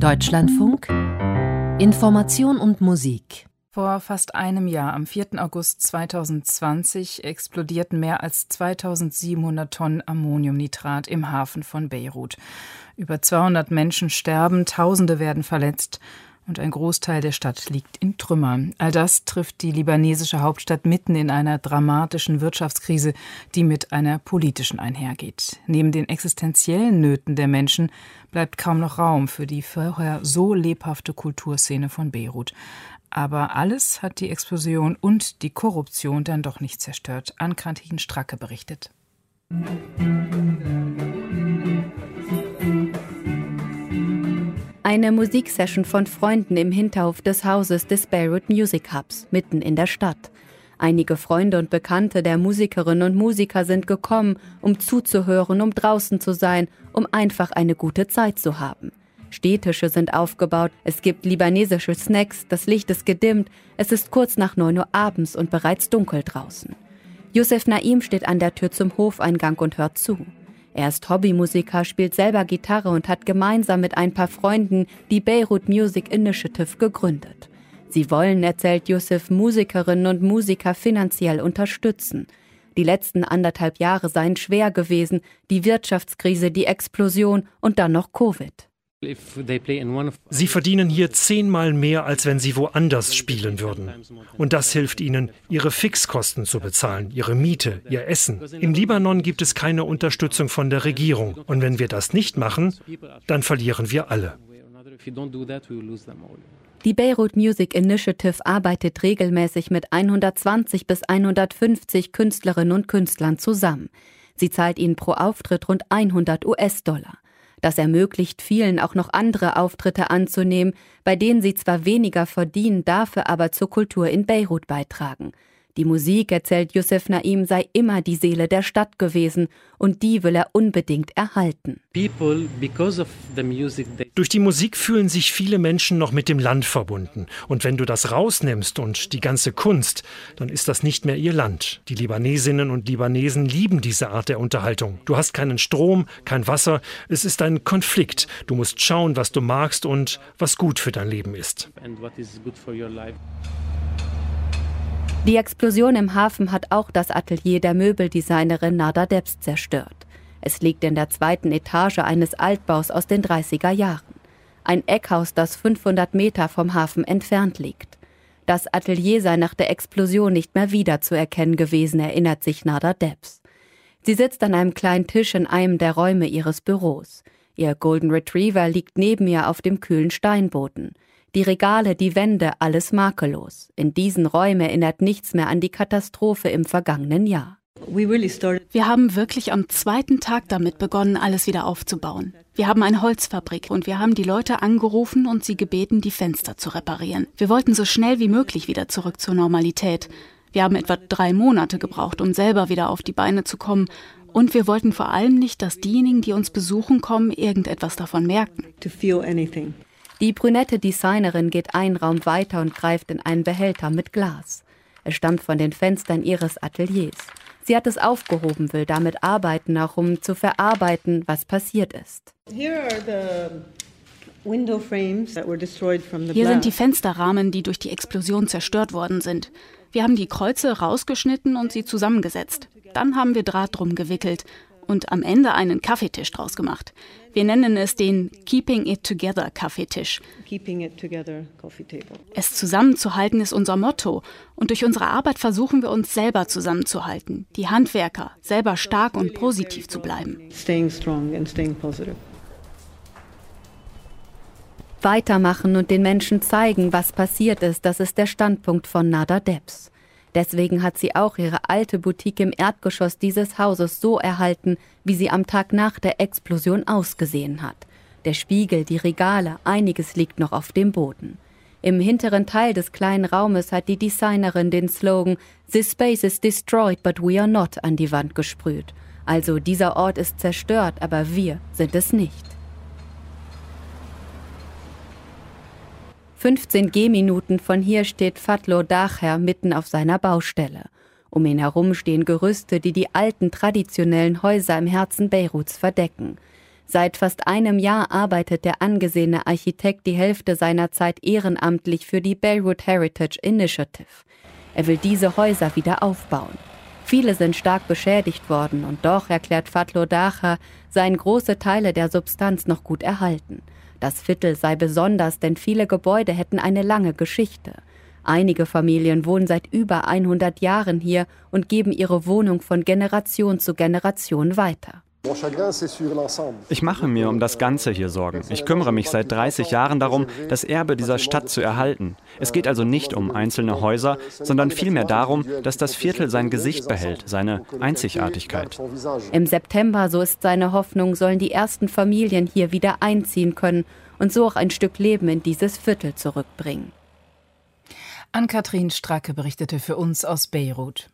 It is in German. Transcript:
Deutschlandfunk Information und Musik vor fast einem Jahr, am 4. August 2020, explodierten mehr als 2700 Tonnen Ammoniumnitrat im Hafen von Beirut. Über 200 Menschen sterben, Tausende werden verletzt und ein Großteil der Stadt liegt in Trümmern. All das trifft die libanesische Hauptstadt mitten in einer dramatischen Wirtschaftskrise, die mit einer politischen einhergeht. Neben den existenziellen Nöten der Menschen bleibt kaum noch Raum für die vorher so lebhafte Kulturszene von Beirut. Aber alles hat die Explosion und die Korruption dann doch nicht zerstört. Ann-Kathrin Stracke berichtet. Eine Musiksession von Freunden im Hinterhof des Hauses des Beirut Music Hubs, mitten in der Stadt. Einige Freunde und Bekannte der Musikerinnen und Musiker sind gekommen, um zuzuhören, um draußen zu sein, um einfach eine gute Zeit zu haben. Stehtische sind aufgebaut, es gibt libanesische Snacks, das Licht ist gedimmt, es ist kurz nach 9 Uhr abends und bereits dunkel draußen. Yusef Naim steht an der Tür zum Hofeingang und hört zu. Er ist Hobbymusiker, spielt selber Gitarre und hat gemeinsam mit ein paar Freunden die Beirut Music Initiative gegründet. Sie wollen, erzählt Yusuf, Musikerinnen und Musiker finanziell unterstützen. Die letzten anderthalb Jahre seien schwer gewesen, die Wirtschaftskrise, die Explosion und dann noch Covid. Sie verdienen hier zehnmal mehr, als wenn sie woanders spielen würden. Und das hilft ihnen, ihre Fixkosten zu bezahlen, ihre Miete, ihr Essen. Im Libanon gibt es keine Unterstützung von der Regierung. Und wenn wir das nicht machen, dann verlieren wir alle. Die Beirut Music Initiative arbeitet regelmäßig mit 120 bis 150 Künstlerinnen und Künstlern zusammen. Sie zahlt ihnen pro Auftritt rund 100 US-Dollar. Das ermöglicht vielen auch noch andere Auftritte anzunehmen, bei denen sie zwar weniger verdienen, dafür aber zur Kultur in Beirut beitragen. Die Musik, erzählt Youssef Naim, sei immer die Seele der Stadt gewesen und die will er unbedingt erhalten. Durch die Musik fühlen sich viele Menschen noch mit dem Land verbunden. Und wenn du das rausnimmst und die ganze Kunst, dann ist das nicht mehr ihr Land. Die Libanesinnen und Libanesen lieben diese Art der Unterhaltung. Du hast keinen Strom, kein Wasser, es ist ein Konflikt. Du musst schauen, was du magst und was gut für dein Leben ist. Die Explosion im Hafen hat auch das Atelier der Möbeldesignerin Nada Debs zerstört. Es liegt in der zweiten Etage eines Altbaus aus den 30er Jahren. Ein Eckhaus, das 500 Meter vom Hafen entfernt liegt. Das Atelier sei nach der Explosion nicht mehr wiederzuerkennen gewesen, erinnert sich Nada Debs. Sie sitzt an einem kleinen Tisch in einem der Räume ihres Büros. Ihr Golden Retriever liegt neben ihr auf dem kühlen Steinboden. Die Regale, die Wände, alles makellos. In diesen Räumen erinnert nichts mehr an die Katastrophe im vergangenen Jahr. Wir haben wirklich am zweiten Tag damit begonnen, alles wieder aufzubauen. Wir haben eine Holzfabrik und wir haben die Leute angerufen und sie gebeten, die Fenster zu reparieren. Wir wollten so schnell wie möglich wieder zurück zur Normalität. Wir haben etwa drei Monate gebraucht, um selber wieder auf die Beine zu kommen. Und wir wollten vor allem nicht, dass diejenigen, die uns besuchen kommen, irgendetwas davon merken. Die brünette Designerin geht einen Raum weiter und greift in einen Behälter mit Glas. Es stammt von den Fenstern ihres Ateliers. Sie hat es aufgehoben, will damit arbeiten, auch um zu verarbeiten, was passiert ist. Hier sind die Fensterrahmen, die durch die Explosion zerstört worden sind. Wir haben die Kreuze rausgeschnitten und sie zusammengesetzt. Dann haben wir Draht drum gewickelt und am Ende einen Kaffeetisch draus gemacht. Wir nennen es den Keeping It Together Kaffeetisch. Es zusammenzuhalten ist unser Motto und durch unsere Arbeit versuchen wir uns selber zusammenzuhalten, die Handwerker, selber stark und positiv zu bleiben. Weitermachen und den Menschen zeigen, was passiert ist, das ist der Standpunkt von Nada Debs. Deswegen hat sie auch ihre alte Boutique im Erdgeschoss dieses Hauses so erhalten, wie sie am Tag nach der Explosion ausgesehen hat. Der Spiegel, die Regale, einiges liegt noch auf dem Boden. Im hinteren Teil des kleinen Raumes hat die Designerin den Slogan This space is destroyed, but we are not an die Wand gesprüht. Also dieser Ort ist zerstört, aber wir sind es nicht. 15 Gehminuten von hier steht Fatlo Dacher mitten auf seiner Baustelle. Um ihn herum stehen Gerüste, die die alten traditionellen Häuser im Herzen Beiruts verdecken. Seit fast einem Jahr arbeitet der angesehene Architekt die Hälfte seiner Zeit ehrenamtlich für die Beirut Heritage Initiative. Er will diese Häuser wieder aufbauen. Viele sind stark beschädigt worden und doch, erklärt Fatlo Dacha, seien große Teile der Substanz noch gut erhalten. Das Viertel sei besonders, denn viele Gebäude hätten eine lange Geschichte. Einige Familien wohnen seit über 100 Jahren hier und geben ihre Wohnung von Generation zu Generation weiter. Ich mache mir um das Ganze hier Sorgen. Ich kümmere mich seit 30 Jahren darum, das Erbe dieser Stadt zu erhalten. Es geht also nicht um einzelne Häuser, sondern vielmehr darum, dass das Viertel sein Gesicht behält, seine Einzigartigkeit. Im September, so ist seine Hoffnung, sollen die ersten Familien hier wieder einziehen können und so auch ein Stück Leben in dieses Viertel zurückbringen. Ann-Kathrin Stracke berichtete für uns aus Beirut.